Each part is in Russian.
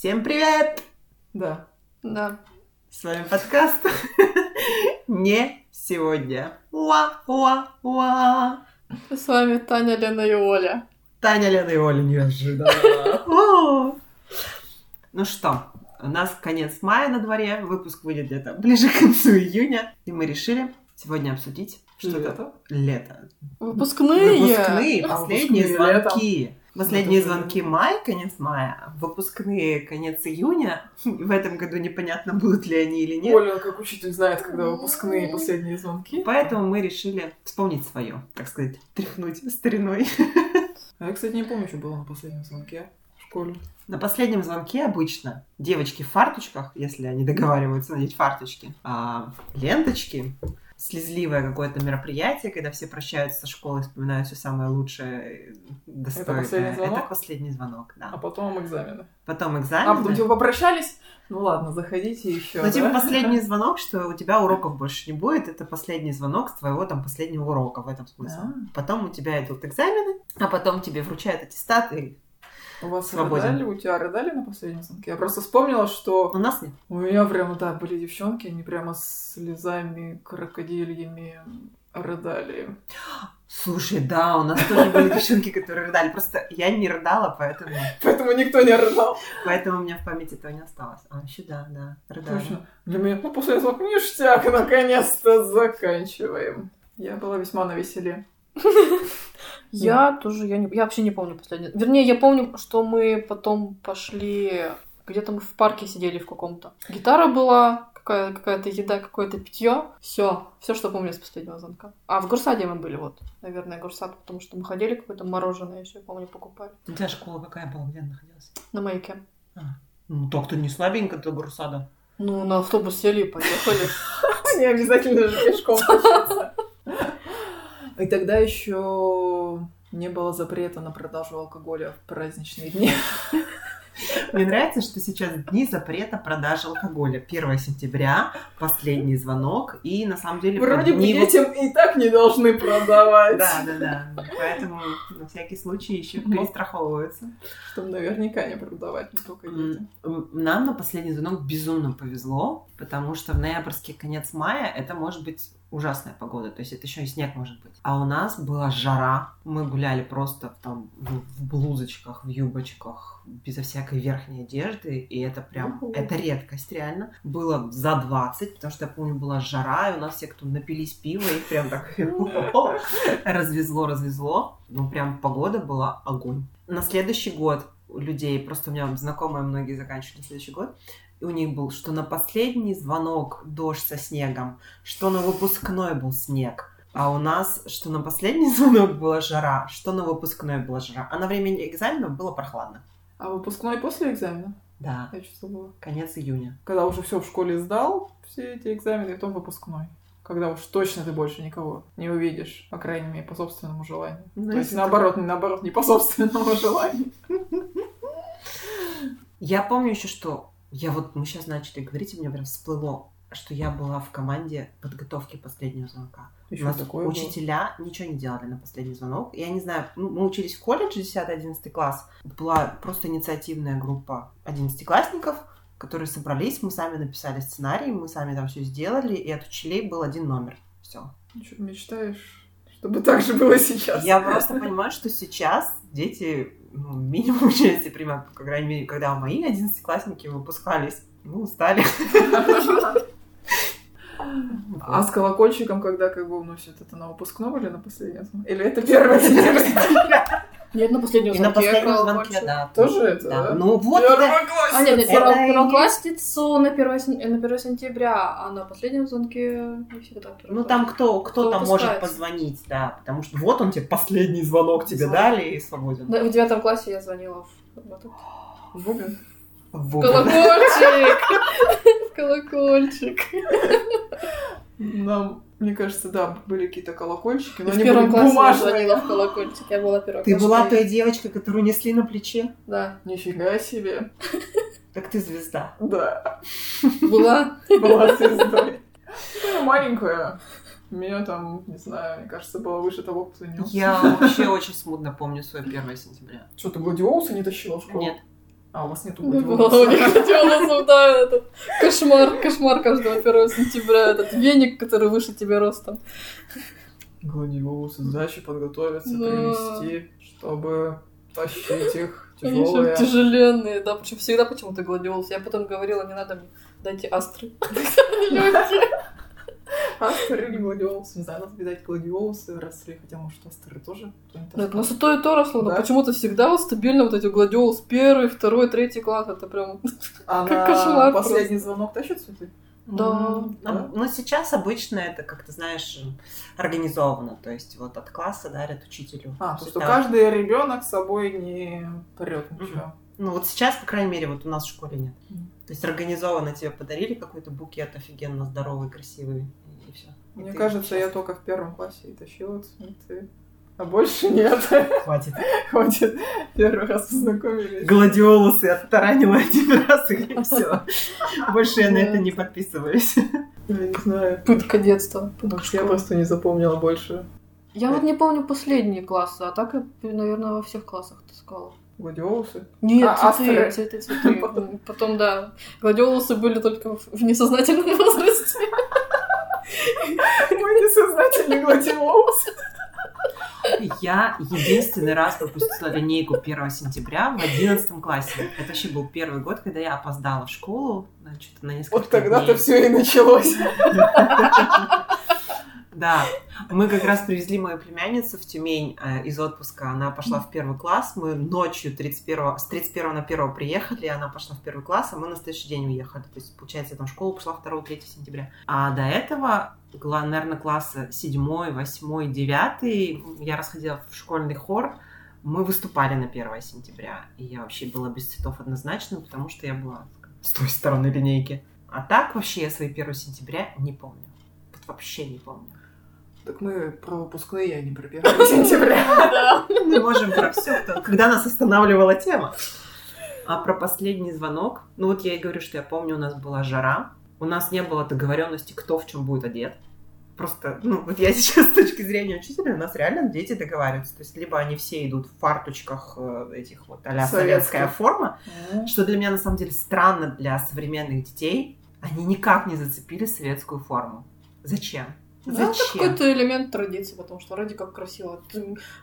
Всем привет! Да. Да. С вами подкаст «Не сегодня». Уа-уа-уа. С вами Таня, Лена и Оля. Таня, Лена и Оля неожиданно. О. Ну что, у нас конец мая на дворе, выпуск выйдет где-то ближе к концу июня, и мы решили сегодня обсудить что-то Лето. лето. Выпускные. Выпускные, А, последние выпускные летом. звонки. Последние же- звонки май, конец мая, выпускные конец июня. В этом году непонятно, будут ли они или нет. Оля, как учитель, знает, когда выпускные и последние звонки. Поэтому мы решили вспомнить свое, так сказать, тряхнуть стариной. А я, кстати, не помню, что было на последнем звонке в школе. На последнем звонке обычно девочки в фарточках, если они договариваются надеть фарточки, а ленточки, слезливое какое-то мероприятие, когда все прощаются со школы, вспоминают все самое лучшее, достойное. последний звонок? Это последний звонок, да. А потом экзамены. Потом А экзамены. потом типа попрощались? Ну ладно, заходите еще. Ну, типа, последний звонок, что у тебя уроков больше не будет, это последний звонок с твоего там последнего урока в этом смысле. А. Потом у тебя идут экзамены, а потом тебе вручают аттестат, и У вас Свободен. рыдали? У тебя рыдали на последнем звонке? Я просто вспомнила, что у нас нет. у меня прямо, да, были девчонки, они прямо слезами крокодильями рыдали. Слушай, да, у нас тоже были девчонки, которые рыдали. Просто я не рыдала, поэтому, Поэтому никто не рыдал. поэтому у меня в памяти этого не осталось. А, еще да, да, рыдали. Точно. Для меня, ну, последний звонок, ништяк, наконец-то заканчиваем. Я была весьма на Я тоже, я, не, я вообще не помню последний. Вернее, я помню, что мы потом пошли... Где-то мы в парке сидели в каком-то. Гитара была, какая- какая-то еда, какое-то питье. Все, все, что помню с последнего звонка. А в Гурсаде мы были, вот. Наверное, Гурсад, потому что мы ходили какое-то мороженое еще, помню, покупали. У тебя школа какая была, где она находилась? На маяке. Ну, так-то не слабенько, то Гурсада. Ну, на автобус сели и поехали. Не обязательно же пешком. И тогда еще не было запрета на продажу алкоголя в праздничные дни. Мне нравится, что сейчас дни запрета продажи алкоголя. 1 сентября, последний звонок, и на самом деле... Вроде бы дни вот- детям и так не должны продавать. Да, да, да. Поэтому на всякий случай еще перестраховываются. Чтобы наверняка не продавать, не только детям. Нам на последний звонок безумно повезло, потому что в ноябрьский конец мая это может быть ужасная погода, то есть это еще и снег может быть. А у нас была жара, мы гуляли просто в, там, в в блузочках, в юбочках, безо всякой верхней одежды, и это прям, Уху. это редкость реально. Было за 20, потому что я помню, была жара, и у нас все, кто напились пива, их прям так развезло, развезло. Ну, прям погода была огонь. На следующий год у людей, просто у меня знакомые многие заканчивали следующий год, и у них был, что на последний звонок дождь со снегом, что на выпускной был снег. А у нас, что на последний звонок была жара, что на выпускной была жара. А на время экзаменов было прохладно. А выпускной после экзамена? Да, Я забыла. конец июня. Когда уже все в школе сдал, все эти экзамены, и потом выпускной. Когда уж точно ты больше никого не увидишь, по крайней мере, по собственному желанию. Ну, То есть наоборот, не наоборот, не по собственному желанию. Я помню еще, что я вот, мы сейчас начали говорить, и мне прям всплыло, что я была в команде подготовки последнего звонка. У Еще нас такое было. учителя ничего не делали на последний звонок. Я не знаю, ну, мы учились в колледже 10-11 класс. Была просто инициативная группа 11-классников, которые собрались, мы сами написали сценарий, мы сами там все сделали, и от учителей был один номер. Все. Ну что, мечтаешь, чтобы так же было сейчас? Я просто понимаю, что сейчас дети ну, минимум участие принимают, по крайней мере, когда мои 11-классники выпускались, ну, стали. А с колокольчиком, когда как бы уносят это на выпускном или на последнем? Или это первое сентября? Нет, на последнем И на звонке. последнем звонке, да. Тоже это, Да. Ну вот, это- Первоклассница! А, нет, нет, первоклассницу на 1, на 1 сентября, а на последнем звонке не всегда. ну там кто, кто, там может позвонить, да, потому что вот он тебе последний звонок тебе дали и свободен. Да, в девятом классе я звонила в, в этот- Бубен. Колокольчик. В колокольчик. Нам, мне кажется, да, были какие-то колокольчики, но И в они первом были классе я бумажные. звонила в колокольчик. Я была Ты первоклассницей. была той девочкой, которую несли на плече? Да, Нифига себе. Так ты звезда. Да, была. была звездой. Ну, маленькая. У меня там, не знаю, мне кажется, было выше того, кто нес. Я вообще очень смутно помню свой 1 сентября. Что, ты гладиолусы не тащила в школу? Нет. А, у вас нету Не было у них гладиолусов, да, этот кошмар, кошмар каждого 1 сентября, этот веник, который выше тебя ростом. Гладиолусы, задачи подготовиться, Да. принести, чтобы тащить их Они тяжелые. тяжеленные, да, причем всегда почему-то гладиолус. Я потом говорила, не надо мне, дайте астры. Они легкие. Астры или гладиолусы, не знаю, надо видать гладиолусы росли, хотя, может, астры тоже Нет, ну таскал. то и то росло, но почему-то всегда стабильно вот эти гладиолус первый, второй, третий класс, это прям... А как кошмар последний звонок тащат цветы? Да. М, Да. Ну, сейчас обычно это, как ты знаешь, организовано. То есть вот от класса дарят учителю. А, то, что каждый ребенок с собой не прет ничего. Ну вот сейчас, по крайней мере, вот у нас в школе нет. Мгм. То есть организованно тебе подарили какой-то букет офигенно здоровый, красивый, и все. Мне кажется, я только в первом классе и тащила цветы. А больше нет. Хватит. Хватит. Первый раз познакомились. Гладиолусы оттаранила один раз, и все. Больше я на это не подписываюсь. Я не знаю. Пытка детства. пытка Потому что я просто не запомнила больше Я вот не помню последние классы, а так я, наверное, во всех классах таскала. Гладиолусы. Нет, А, цветы, астры? цветы, цветы. Потом. Потом, да. Гладиолусы были только в несознательном возрасте. Мой несознательный гладиолус. Я единственный раз пропустила линейку 1 сентября в 11 классе. Это вообще был первый год, когда я опоздала в школу на, что-то на несколько Вот тогда-то все и началось. Да, мы как раз привезли мою племянницу в Тюмень э, из отпуска. Она пошла в первый класс. Мы ночью 31, с 31 на 1 приехали, она пошла в первый класс, а мы на следующий день уехали. То есть, получается, я там в школу пошла 2-3 сентября. А до этого, наверное, класса 7, 8, 9, я расходила в школьный хор, мы выступали на 1 сентября. И я вообще была без цветов однозначно, потому что я была с той стороны линейки. А так вообще я свои 1 сентября не помню. Вот вообще не помню. Так мы про выпускные, а не про 1 сентября. Да. Мы можем про все, когда нас останавливала тема. А про последний звонок, ну вот я и говорю, что я помню, у нас была жара, у нас не было договоренности, кто в чем будет одет. Просто, ну, вот я сейчас с точки зрения учителя, у нас реально дети договариваются. То есть, либо они все идут в фарточках э, этих вот а советская форма, что для меня на самом деле странно для современных детей. Они никак не зацепили советскую форму. Зачем? Ну, это Зачем? какой-то элемент традиции, потому что вроде как красиво.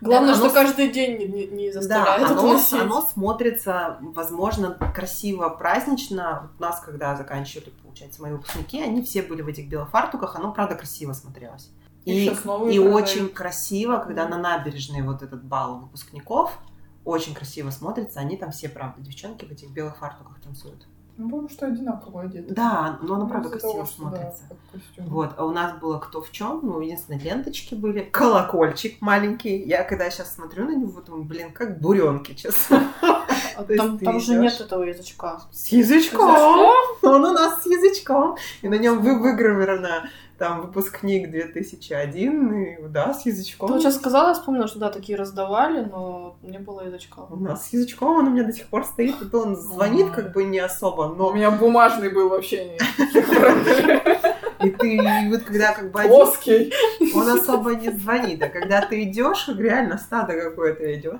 Главное, оно что каждый день не, не- Да, заставляет это оно, носить. оно смотрится, возможно, красиво, празднично. Вот У нас, когда заканчивали, получается, мои выпускники, они все были в этих белых фартуках, оно, правда, красиво смотрелось. И И, и очень красиво, когда Мгм. на набережной вот этот бал выпускников, очень красиво смотрится. Они там все, правда, девчонки в этих белых фартуках танцуют. Ну, потому что одинаково одеты. Да, но оно, Ну, правда, красиво того, да, смотрится. костюм. Вот, а у нас было кто в чем, ну, единственное, ленточки были, колокольчик маленький. Я когда сейчас смотрю на него, думаю, блин, как буренки, честно. А там там же нет этого язычка. С язычком. Он у нас с язычком. И на нем вы выгравировано там выпускник 2001, и да, с язычком. Ты вот сейчас сказала, я вспомнила, что да, такие раздавали, но не было язычка. У нас с язычком, он у меня до сих пор стоит, и то он звонит А. как бы не особо, У но меня бумажный был вообще не и ты и вот когда как бы плоский. он особо не звонит, а когда ты идешь, реально стадо какое-то идет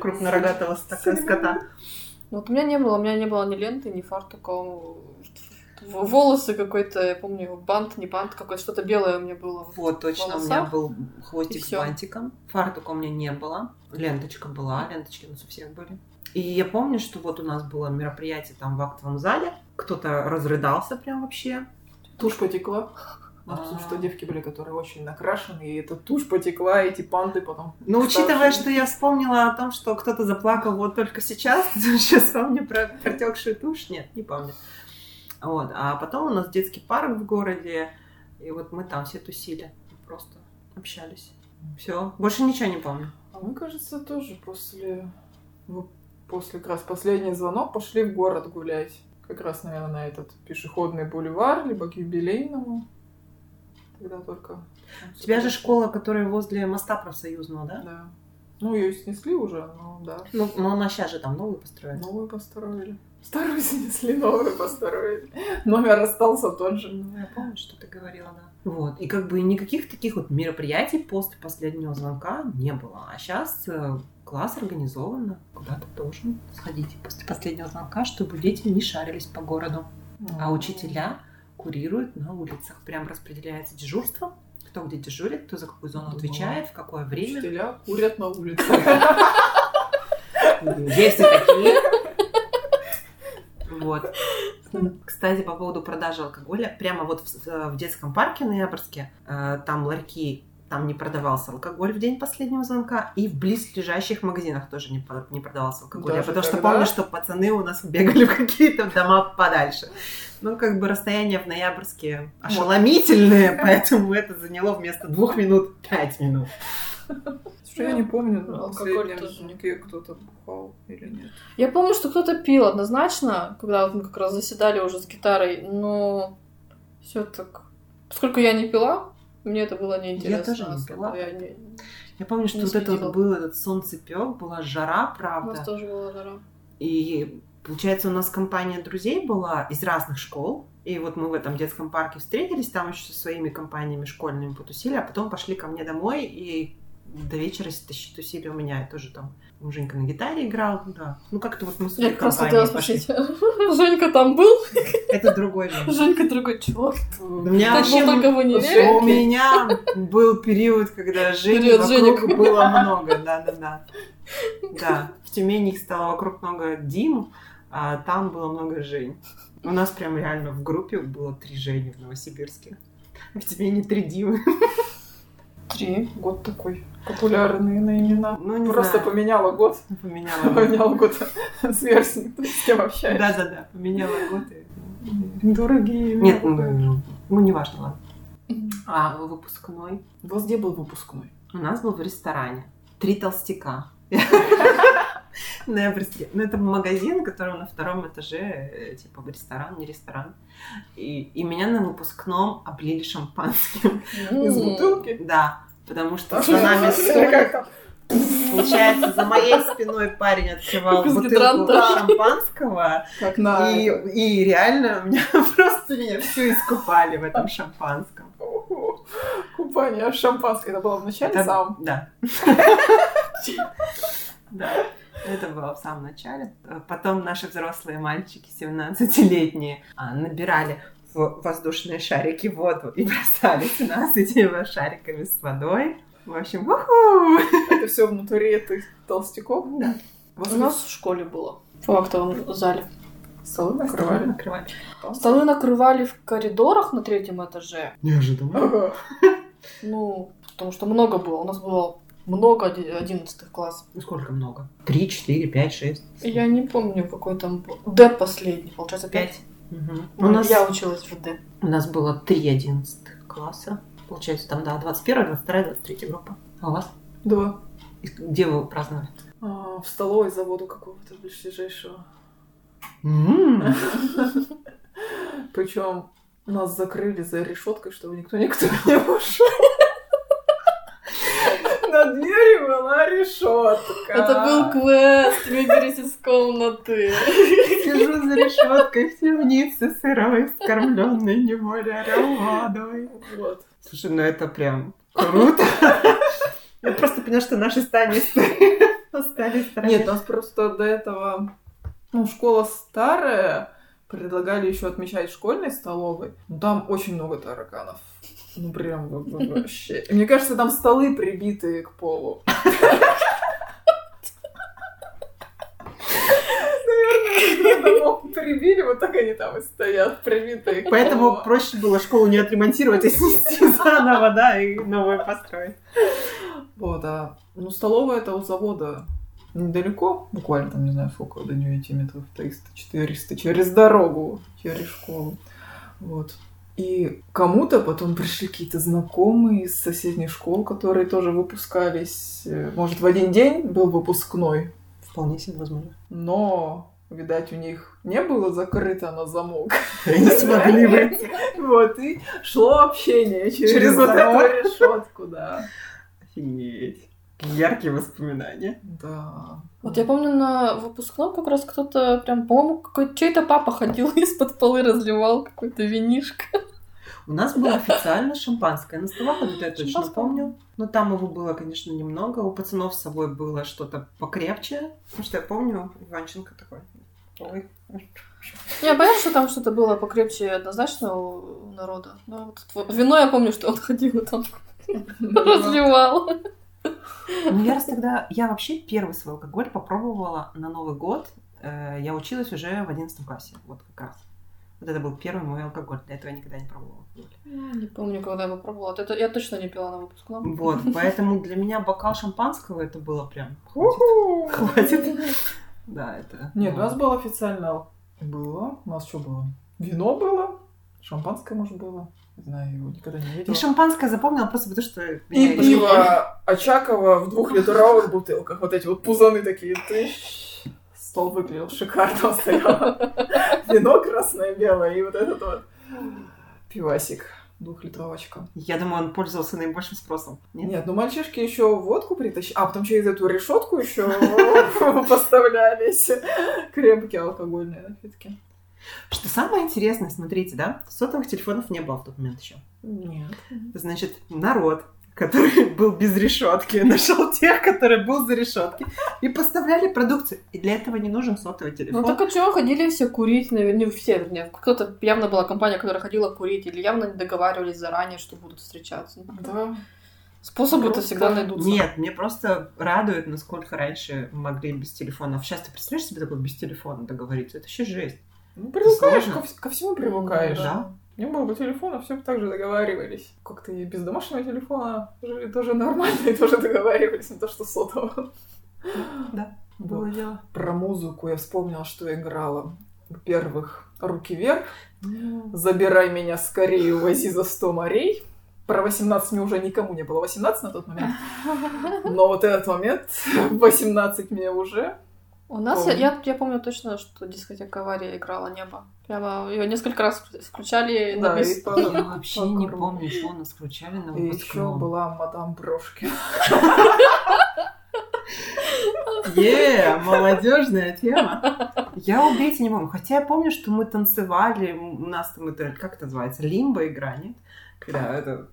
крупнорогатого стака- скота. Вот у меня не было, у меня не было ни ленты, ни фартука. Волосы какой-то, я помню, бант, не бант, какое-то что-то белое у меня было. Вот, точно, у волосах, меня был хвостик с бантиком. Фартука у меня не было. Ленточка была, ленточки у нас у всех были. И я помню, что вот у нас было мероприятие там в актовом зале. Кто-то разрыдался прям вообще. Тушь потекла. Ну, А. Потому что девки были, которые очень накрашены, и эта тушь потекла, и эти панты потом. Но учитывая, что я вспомнила о том, что кто-то заплакал вот только сейчас, сейчас помню про протекшую тушь, нет, не помню. Вот, а потом у нас детский парк в городе, и вот мы там все тусили, просто общались. Все, больше ничего не помню. А мы, кажется, тоже после... ну, после как раз последний звонок пошли в город гулять. Как раз, наверное, на этот пешеходный бульвар, либо к юбилейному. Тогда только... У тебя же школа, которая возле моста профсоюзного, да? Да. Ну, ее снесли уже, но да. Ну, но она сейчас же там новую построили. Новую построили. Старую снесли, новую построили. Номер остался тот же. Ну, я помню, что ты говорила, да. Вот. И как бы никаких таких вот мероприятий после последнего звонка не было. А сейчас класс организованно куда-то должен сходить после последнего звонка, чтобы дети не шарились по городу. А учителя курируют на улицах. Прям распределяется дежурство, кто где дежурит, кто за какую зону отвечает, в какое время. Учителя курят на улице. Есть и такие. Вот. Кстати, по поводу продажи алкоголя, прямо вот в, в детском парке Ноябрьске, э, там ларьки там не продавался алкоголь в день последнего звонка, и в близлежащих магазинах тоже не, не продавался алкоголь. Даже потому что помню, что пацаны у нас бегали в какие-то дома подальше. Ну, как бы расстояние в ноябрьске ошеломительное, поэтому это заняло вместо двух минут пять минут. Что я не помню, алкоголь тоже кто-то бухал или нет. Я помню, что кто-то пил однозначно, когда вот мы как раз заседали уже с гитарой, но все так. Поскольку я не пила, мне это было неинтересно. Я тоже не пила. Я, не, я помню, что вот это вот был этот солнцепек, была жара, правда. У нас тоже была жара. И получается, у нас компания друзей была из разных школ. И вот мы в этом детском парке встретились, там еще со своими компаниями школьными потусили, а потом пошли ко мне домой и до вечера тусили у меня. Я тоже там Женька на гитаре играл, да. Ну, как-то вот мы с Я раз хотела спросить, Женька там был? Это другой Женька. Женька другой, чёрт. У меня вообще... У меня был период, когда Жени вокруг было много, да-да-да. Да, в Тюмени их стало вокруг много Дим, а там было много Жень. У нас прям реально в группе было три Жени в Новосибирске. В Тюмени три Димы. Три. Год такой популярный на имена. Ну, не Просто знаю. поменяла год. Поменяла год. Поменяла год сверстник. С кем общаешься. Да-да-да, поменяла год. Дорогие. Нет, ну, ну не важно, ладно. А выпускной? У вас где был выпускной? У нас был в ресторане. Три толстяка. Ноябрьский. Ну, это магазин, который на втором этаже, э, типа, ресторан, не ресторан. И, и меня на выпускном облили шампанским. Из бутылки? Да, потому что за нами столик. Получается, за моей спиной парень открывал бутылку шампанского. Как на... И, и реально меня просто меня всю искупали в этом шампанском. Купание в шампанском. Это было в начале это... сам? Да. Да. Это было в самом начале. Потом наши взрослые мальчики, 17-летние, а, набирали в воздушные шарики воду и бросались нас этими шариками с водой. В общем, уху! Это все внутри этих толстяков? Да. У нас в школе было. В актовом зале. Столы накрывали? Столы накрывали. Столы накрывали в коридорах на третьем этаже. Неожиданно. Ну, потому что много было. У нас было много одиннадцатых классов. Ну, сколько много? Три, четыре, пять, шесть. Я не помню, какой там был. Д последний, получается, пять. Угу. У нас... Я училась в Д. У нас было три одиннадцатых класса. Получается, там, да, 21, 22, 23 группа. А у вас? Два. И где вы праздновали? А, в столовой завода какого-то ближайшего. Причем нас закрыли за решеткой, чтобы никто никто не ушел. На двери была решетка. Это был квест, выберись из комнаты. Сижу за решеткой в темнице сырой, скормленной неволе орел водой. Вот. Слушай, ну это прям круто. Я просто поняла, что наши стани остались Нет, у нас просто до этого ну, школа старая, предлагали еще отмечать школьной столовой. Но там очень много тараканов. Ну, прям вообще. Мне кажется, там столы прибитые к полу. Наверное, прибили, вот так они там и стоят, прибитые Поэтому проще было школу не отремонтировать, а снести заново, да, и новую построить. Вот, а ну столовая это у завода недалеко, буквально там, не знаю, сколько до нее идти, метров 300-400, через дорогу, через школу. Вот. И кому-то потом пришли какие-то знакомые из соседних школ, которые тоже выпускались. Может, в один день был выпускной. Вполне себе возможно. Но, видать, у них не было закрыто на замок. Они смогли выйти. Вот, и шло общение через вот эту решетку, да. Офигеть. Яркие воспоминания. Да. Вот я помню, на выпускном как раз кто-то прям, по-моему, какой чей-то папа ходил из-под полы разливал какой-то винишко. У нас было официально шампанское на столах, вот это я точно помню. Но там его было, конечно, немного. У пацанов с собой было что-то покрепче. Потому что я помню, Иванченко такой. Ой. Я понятно, что там что-то было покрепче однозначно у народа. Но вот тво- вино я помню, что он ходил и там разливал. Ну, я раз тогда... Я вообще первый свой алкоголь попробовала на Новый год. Э, Я училась уже в 11 классе. Вот как раз. Вот это был первый мой алкоголь. До этого я никогда не пробовала. Не помню, когда я попробовала. Вот Это я точно не пила на выпускном. Вот, поэтому для меня бокал шампанского это было прям... Хватит. Да, это... Нет, у нас было официально. Было. У нас что было? Вино было. Шампанское, может, было. Не знаю, его никогда не видела. Я шампанское запомнила просто потому, что... И пиво Очакова в двухлитровых бутылках. Вот эти вот пузаны такие. Тыщ. Стол выглядел шикарно, стояло. Вино красное, белое и вот этот вот пивасик. Двухлитровочка. Я думаю, он пользовался наибольшим спросом. Нет? Нет, ну мальчишки еще водку притащили. А, потом через эту решетку еще поставлялись крепкие алкогольные напитки. Что самое интересное, смотрите, да, сотовых телефонов не было в тот момент еще. Нет. Значит, народ, который был без решетки, нашел тех, который был за решетки, и поставляли продукцию. И для этого не нужен сотовый телефон. Ну так а чего ходили все курить, наверное, не все, вернее. Кто-то явно была компания, которая ходила курить, или явно не договаривались заранее, что будут встречаться. Да. Способы-то Просто всегда найдутся. Нет, мне просто радует, насколько раньше могли без телефонов. Сейчас ты представляешь себе такое без телефона договориться? Это еще жесть. Ну, привыкаешь, ко, вс- ко всему привыкаешь. Да. Не было бы телефона, все бы так же договаривались. Как-то и без домашнего телефона жили тоже нормально, и тоже договаривались, не то что сотового. Да, было Вот. дело. Про музыку я вспомнила, что играла. Во-первых, «Руки вверх», «Забирай меня скорее, увози за сто морей». Про 18 мне уже никому не было 18 на тот момент. Но вот этот момент, 18 мне уже. У нас, Помню. я, я помню точно, что дискотека авария играла «Небо». Прямо ее несколько раз включали на Да, весь... и по- Я вообще по не помню, что нас включали на И еще выпускном. была мадам Брошки. Е, молодежная тема. Я убейте не помню. Хотя я помню, что мы танцевали. У нас там это, как это называется, лимба игра, нет? Когда это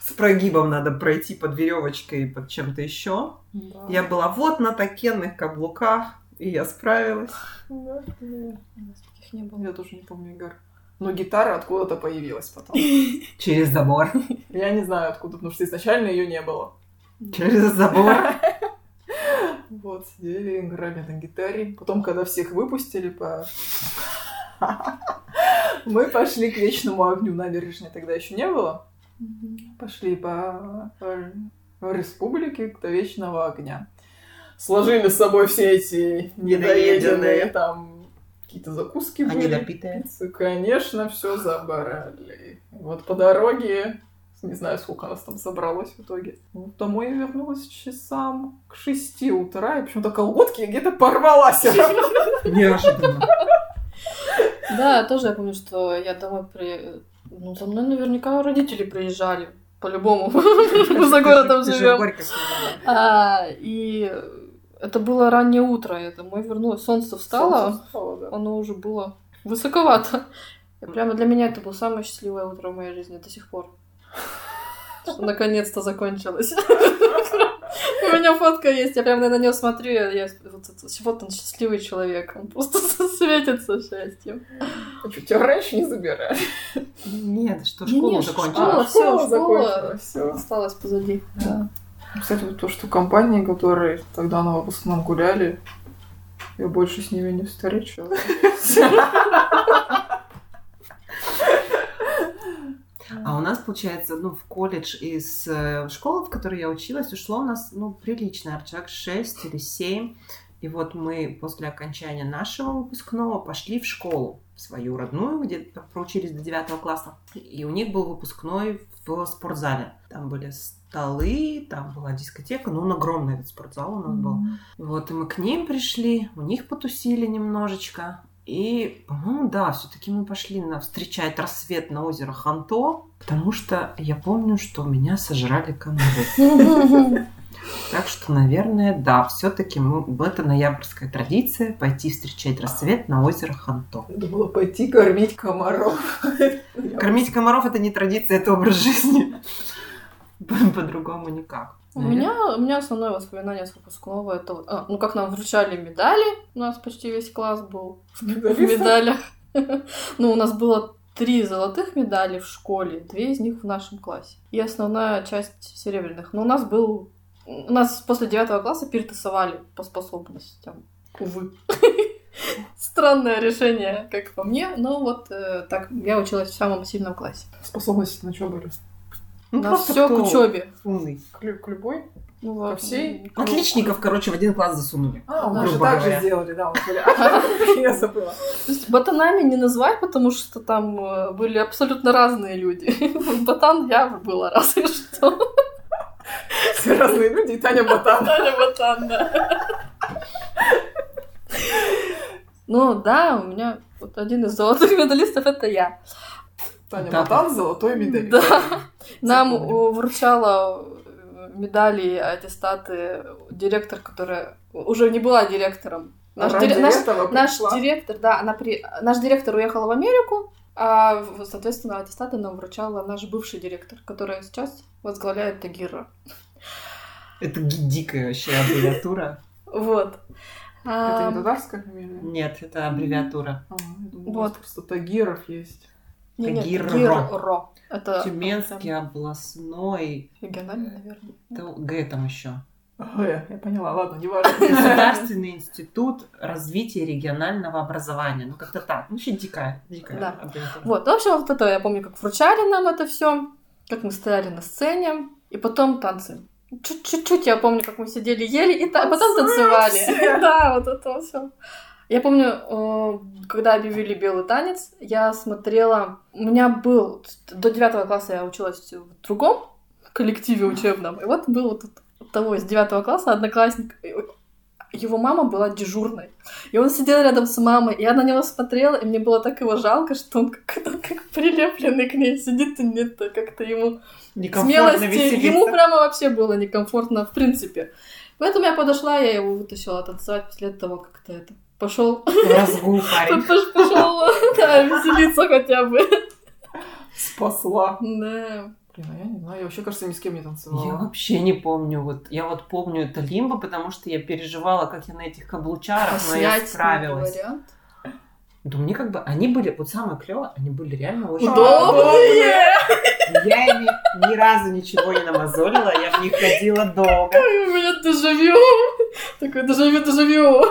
с прогибом надо пройти под веревочкой и под чем-то еще. Я была вот на такенных каблуках, и я справилась. Да, да. У нас таких не было. Я тоже не помню игр. Но гитара откуда-то появилась потом. Через забор. Я не знаю откуда, потому что изначально ее не было. Через забор. Вот, сидели, играли на гитаре. Потом, когда всех выпустили по... Мы пошли к Вечному огню. Набережной тогда еще не было. Пошли по э, республике до Вечного огня. Сложили с собой все эти недоеденные там какие-то закуски Они были. допитые. пиццы, конечно, все забрали. Вот по дороге, не знаю, сколько нас там собралось в итоге. Ну, Домой я вернулась часам к шести утра, и почему-то колготки где-то порвала всё равно. Неожиданно. Да, тоже я помню, что я домой при... Ну, за мной наверняка родители приезжали. По-любому. Мы за городом живем. А, И это было раннее утро. Я домой вернулась. Солнце встало. Солнце встало, да. Оно уже было высоковато. И прямо для меня это было самое счастливое утро в моей жизни до сих пор. Что наконец-то закончилось. У меня фотка есть, я прям на нее смотрю, я, вот, это- вот он счастливый человек, он просто светится счастьем. А что, тебя раньше не забирали? Нет, что Не-не, школу ш- закончила. школа, всё, школа. закончилась, всё. Осталось позади. Да. Кстати, то, что компании, которые тогда на выпускном гуляли, я больше с ними не встречу. А у нас, получается, ну, в колледж из э, школы, в которой я училась, ушло у нас, ну, приличное, человек 6 или 7. И вот мы после окончания нашего выпускного пошли в школу свою родную, где проучились до 9 класса. И у них был выпускной в спортзале. Там были столы, там была дискотека, ну, он огромный этот спортзал у нас был. Вот, и мы к ним пришли, у них потусили немножечко. И, по-моему, да, все-таки мы пошли на встречать рассвет на озеро Ханто, потому что я помню, что меня сожрали комары. Так что, наверное, да, все-таки это ноябрьская традиция пойти встречать рассвет на озеро Ханто. Надо было пойти кормить комаров. Кормить комаров это не традиция, это образ жизни. По-другому никак. У меня, у меня основное воспоминание с выпускного это вот, а, ну как нам вручали медали, у нас почти весь класс был в медалях. Ну, у нас было три золотых медали в школе, две из них в нашем классе. И основная часть серебряных. Но у нас был... У нас после девятого класса перетасовали по способностям. Увы. Странное решение, как по мне, но вот э, так я училась в самом сильном классе. Способности на что были? Ну, на все к учебе. Умный. К, к любой? Ну, Ко всей? Отличников, короче, в один класс засунули. А, мы грубо же так же сделали, да. были- Я забыла. То есть ботанами не назвать, потому что там э, были абсолютно разные люди. Ботан я была разве что. Все разные люди, и Таня Ботан. Таня Ботан, да. Ну да, у меня вот один из золотых медалистов это я. Таня Да. Ботан, золотой медаль. Да. Нам э, вручала э, медали, аттестаты директор, которая уже не была директором. Наш, дире- наш- наш директор, да, она при... наш директор уехала в Америку, а, соответственно, аттестаты нам вручала наш бывший директор, которая сейчас возглавляет Тагира. Это дикая вообще аббревиатура. Вот. Это не татарская фамилия? Нет, это аббревиатура. А, Вот. просто Тагиров есть. Не, не, Тагирро. Тагирро. Это Тюменский областной. региональный, наверное. это Г там еще. Ага, я поняла, ладно, не важно. Государственный институт развития регионального образования. Ну, как-то так. Ну, вообще дикая. Дикая Да. Вот, в общем, вот это я помню, как вручали нам это все, как мы стояли на сцене, и потом танцы. Чуть- Чуть-чуть я помню, как мы сидели, ели, и та- а потом танцевали. Да, вот это все. Я помню, э, когда объявили белый танец, я смотрела... У меня был... До девятого класса я училась в другом коллективе учебном. И вот был вот от того из девятого класса одноклассник. Его мама была дежурной. И он сидел рядом с мамой, и я на него смотрела, и мне было так его жалко, что он как, как прилепленный к ней сидит, и нет, как-то ему смелости. веселиться. Ему прямо вообще было некомфортно в принципе. Поэтому я подошла, я его вытащила танцевать после того, как-то это пошел В разгул парень. пошел да, веселиться хотя бы. Спасла. Да. Блин, а я не знаю, я вообще, кажется, ни с кем не Я танцевала. вообще не помню. Вот я вот помню это лимбо, потому что я переживала, как я на этих каблучарах, но я справилась. вариант. Да мне как бы они были, вот самое клевое, они были реально очень Удобные! Я ими ни разу ничего не намазолила, я в них ходила долго. У меня дежавю. Такой дежавю, дежавю.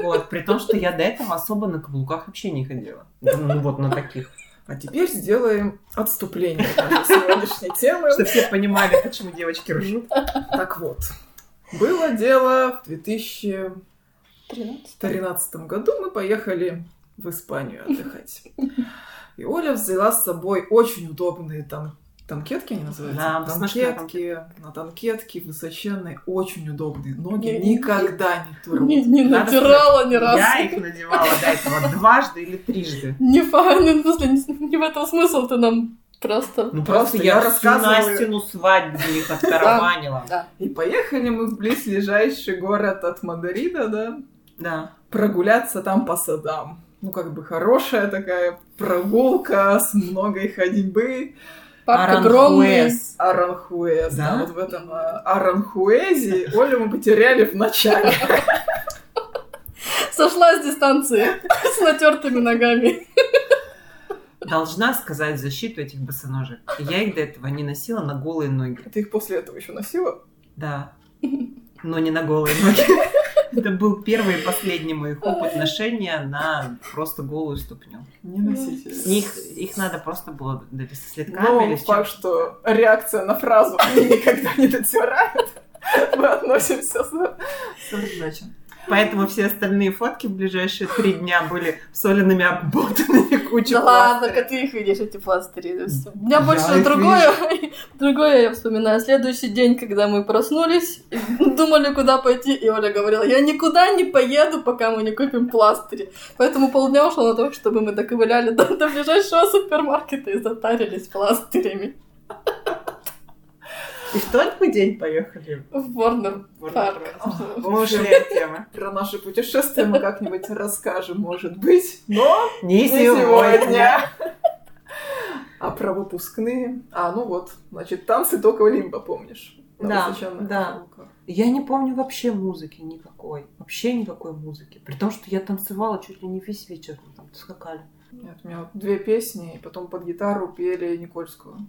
Вот, при том, что я до этого особо на каблуках вообще не ходила. Ну вот на таких. А теперь сделаем отступление от сегодняшней темы. Чтобы все понимали, почему девочки ржут. Так вот, было дело в 2013 Тринадцать. году. Мы поехали в Испанию отдыхать. И Оля взяла с собой очень удобные там танкетки они называются? Да, танкетки, на танкетке высоченные, очень удобные. Ноги Не- никогда не турут. Не, не Надо натирала ни разу. Я их надевала до этого дважды или трижды. Не ну, в смысле, не, не в этом смысл, ты нам просто... Ну Просто просто я я всю рассказываю. Настину свадьбу в них оттарабанила. Да. И поехали мы в близлежащий город от Мадрида, да, Да. прогуляться там по садам. Ну, как бы хорошая такая прогулка с многой ходьбы. Аранхуэс. Аранхуэс. Да? Да? вот в этом э, Аранхуэзе Олю мы потеряли в начале. Сошла с дистанции с натертыми ногами. Должна сказать защиту этих босоножек. Я их до этого не носила на голые ноги. Ты их после этого еще носила? Да. Но не на голые ноги. Это был первый и последний мой их опыт ношения на просто голую ступню. Не носите. Их, их надо просто было со следками или Но с факт, чем. что реакция на фразу «они никогда не дотирают», мы относимся с с ржачем. Поэтому все остальные фотки в ближайшие три дня были солеными обмотанными кучей Да ладно, как ты их видишь, эти пластыри. У меня Я больше другое, другое я вспоминаю. Следующий день, когда мы проснулись, думали, куда пойти, и Оля говорила, я никуда не поеду, пока мы не купим пластыри. Поэтому полдня ушло на то, чтобы мы доковыляли до, до ближайшего супермаркета и затарились пластырями. И в тот мы день поехали. В Warner Парк. От темы. Про наши путешествия мы как-нибудь расскажем, может быть. Но Не не сегодня. А про выпускные? А, ну вот, значит, танцы только лимба помнишь. Да, да. Я не помню вообще музыки никакой. Вообще никакой музыки. При том, что я танцевала чуть ли не весь вечер. Мы там скакали. Нет, у меня вот две песни, и потом под гитару пели Никольскую.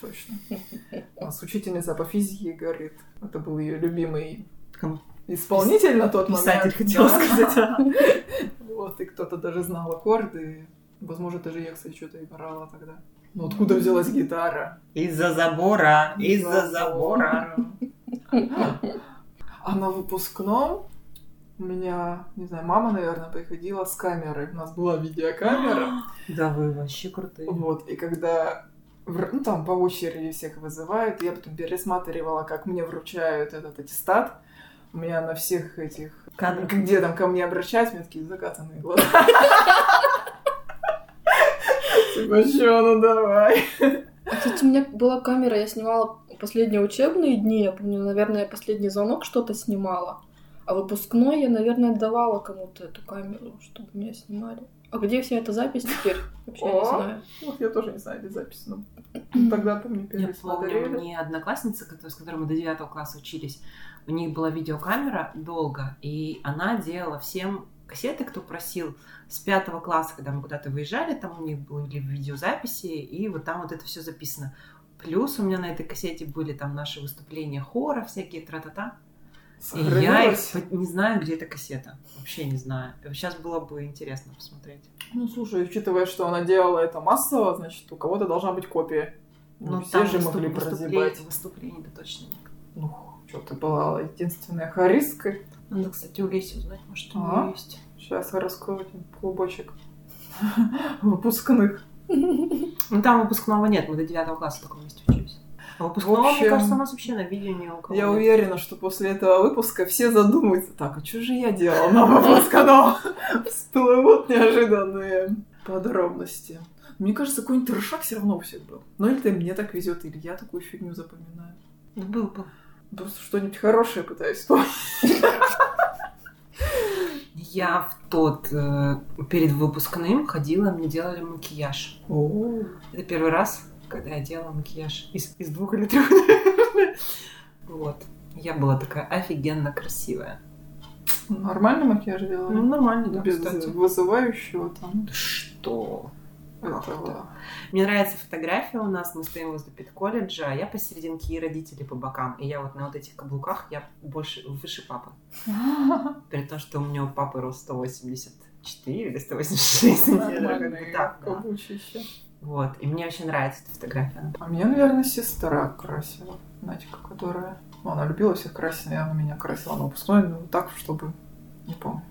Точно. У нас учительница по физике говорит, это был ее любимый исполнитель на тот Писатель, момент. хотела Да. сказать. Вот, и кто-то даже знал аккорды. Возможно, даже я, кстати, что-то играла тогда. Ну, откуда взялась гитара? Из-за забора, из-за забора. А на выпускном у меня, не знаю, мама, наверное, приходила с камерой. У нас была видеокамера. Да вы вообще крутые. Вот, и когда ну, там по очереди всех вызывают, я потом пересматривала, как мне вручают этот аттестат. У меня на всех этих, Кадры. где там ко мне обращаются, у меня такие закатанные глаза. Типа, чё, ну давай. Кстати, у меня была камера, я снимала последние учебные дни. Я помню, наверное, я последний звонок что-то снимала. А выпускной я, наверное, отдавала кому-то эту камеру, чтобы меня снимали. А где вся эта запись теперь? Вообще не знаю. Вот я тоже не знаю, где запись, но тогда-то мне Я помню, пересмотрели. мне одноклассница, с которой мы до девятого класса учились, у них была видеокамера долго, и она делала всем кассеты, кто просил с пятого класса, когда мы куда-то выезжали, там у них были видеозаписи, и вот там вот это все записано. Плюс у меня на этой кассете были там наши выступления хора, всякие тра-та-та. И я их не знаю, где эта кассета. Вообще не знаю. Сейчас было бы интересно посмотреть. Ну, слушай, учитывая, что она делала это массово, значит, у кого-то должна быть копия. Ну, все же выступ- могли прозябать. Выступлений, да точно нет. Ну, что ты была единственная харистка. Надо, кстати, у Леси узнать, может, у А? нее есть. Сейчас я раскрою один клубочек выпускных. Ну, там выпускного нет, мы до девятого класса только вместе учились. А выпускного, В общем, мне кажется, у нас вообще на видео ни у кого Я нет. уверена, что после этого выпуска все задумаются, так, а что же я делала на выпускном? Всплывут неожиданные подробности. Мне кажется, какой-нибудь трешак все равно у всех был. Ну, или мне так везет, или я такую фигню запоминаю. Ну, был, был. Просто что-нибудь хорошее пытаюсь вспомнить. Я в тот, э, перед выпускным ходила, мне делали макияж. Это первый раз, когда я делала макияж из, из двух или трех. Вот. Я была такая офигенно красивая. Нормальный макияж Ну, делала? нормально, да, Без кстати. вызывающего там Что? Этого. Мне нравится фотография у нас, мы стоим возле педколледжа, а я посерединке и родители по бокам. И я вот на вот этих каблуках, я больше, выше папы. При том, что у меня у папы рост 184 или 186 сантиметров. как бы так, да. Вот. И мне очень нравится эта фотография. А меня, наверное, сестра красила. Надька, которая... Ну, она любила всех красить, и она меня красила на выпускной, но так, чтобы... Не помню.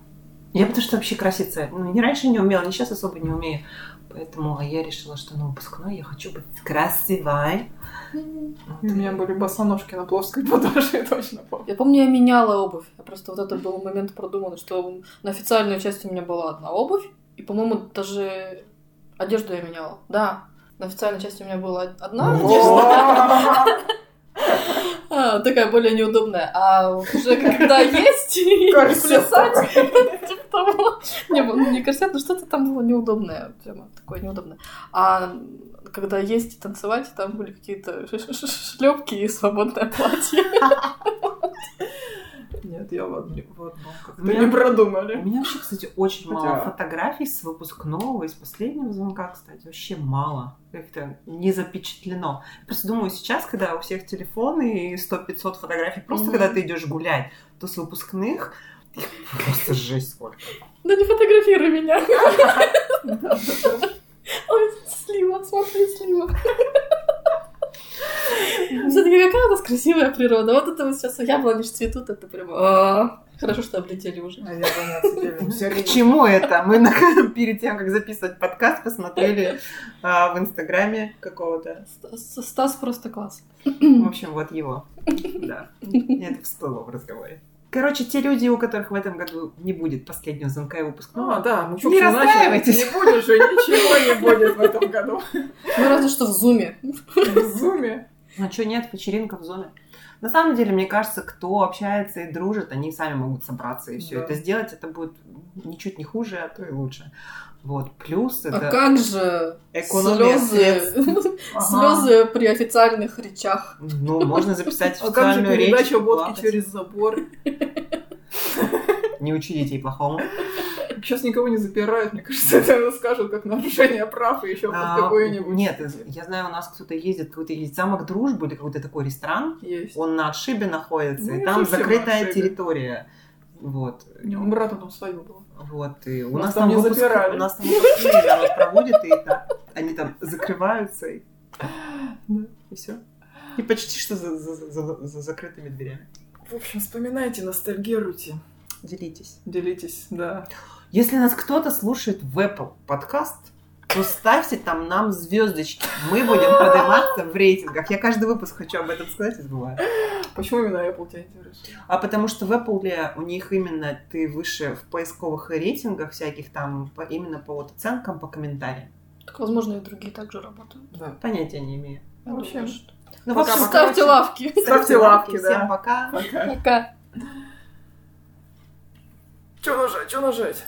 Я потому что вообще краситься, ну, не раньше не умела, не сейчас особо не умею. Поэтому я решила, что на выпускной я хочу быть красивой. Вот. У меня были босоножки на плоской подошве, точно помню. Я помню, я меняла обувь. Я просто вот это был момент продуман, что на официальную часть у меня была одна обувь, и, по-моему, даже одежду я меняла. Да, на официальной части у меня была одна одежда, а, такая более неудобная. А уже когда есть и плясать, типа того. Не, ну, не корсет, но что-то там было неудобное. Прямо такое неудобное. А когда есть и танцевать, там были какие-то шлепки и свободное платье. Нет, я в одну, в одну. Как-то У меня- не У продумали. меня вообще, кстати, очень Хотя- мало фотографий с выпускного, из последнего звонка, кстати, вообще мало. Как-то не запечатлено. Я просто думаю, сейчас, когда у всех телефоны и 100-500 фотографий, просто Мгм. когда ты идешь гулять, то с выпускных их просто жесть сколько. Да не фотографируй меня. Ой, слива, смотри, слива. Все-таки какая у нас красивая природа. Вот это вот сейчас яблони цветут, это прямо... а, Хорошо, что облетели уже. Всё К чему это? Мы перед тем, как записывать подкаст, посмотрели а, в инстаграме какого-то. Стас просто класс. В общем, вот его. Да. Это всплыло в разговоре. Короче, те люди, у которых в этом году не будет последнего звонка и выпускного, А, да, Не чё, всё начали. расстраивайтесь. Не будет же, ничего не будет в этом году. Ну, разве что в зуме. В зуме. Ну что, нет, вечеринка в зуме. На самом деле, мне кажется, кто общается и дружит, они сами могут собраться и все Да. это сделать. Это будет ничуть не хуже, а то и лучше. Вот. Плюс А это как же экономия слезы, Ага. слезы при официальных речах? Ну, можно записать А как же официальную речь. передача водки через забор? Не учи детей плохому. Сейчас никого не запирают, мне кажется, это скажут как нарушение прав и еще под А, какой-нибудь. Нет, я знаю, у нас кто-то ездит, какой-то есть замок дружбы или какой-то такой ресторан. Есть. Он на отшибе находится, Ну, и там закрытая территория. Вот. Не, у брата там свое было. Вот, и у Нас нас, там там выпуск- запирали. у нас там выпускные народ проводит, и там- они там закрываются, и, и все. И почти что за, за- за- за закрытыми дверями. В общем, вспоминайте, ностальгируйте, Делитесь. делитесь, да. Если нас кто-то слушает в Apple подкаст, то ставьте там нам звездочки. Мы будем подниматься в рейтингах. Я каждый выпуск хочу об этом сказать и забываю. Почему именно Apple тебя интересует? А потому что в Apple у них именно ты выше в поисковых рейтингах всяких там по- именно по вот оценкам, по комментариям. Так, возможно, и другие также работают. Да. Понятия не имею. Я В общем, думаю, что- Ну, Пока, в общем. Ставьте короче, лавки. Ставьте лавки, да. Всем пока. Пока. Пока. Че нажать, че нажать?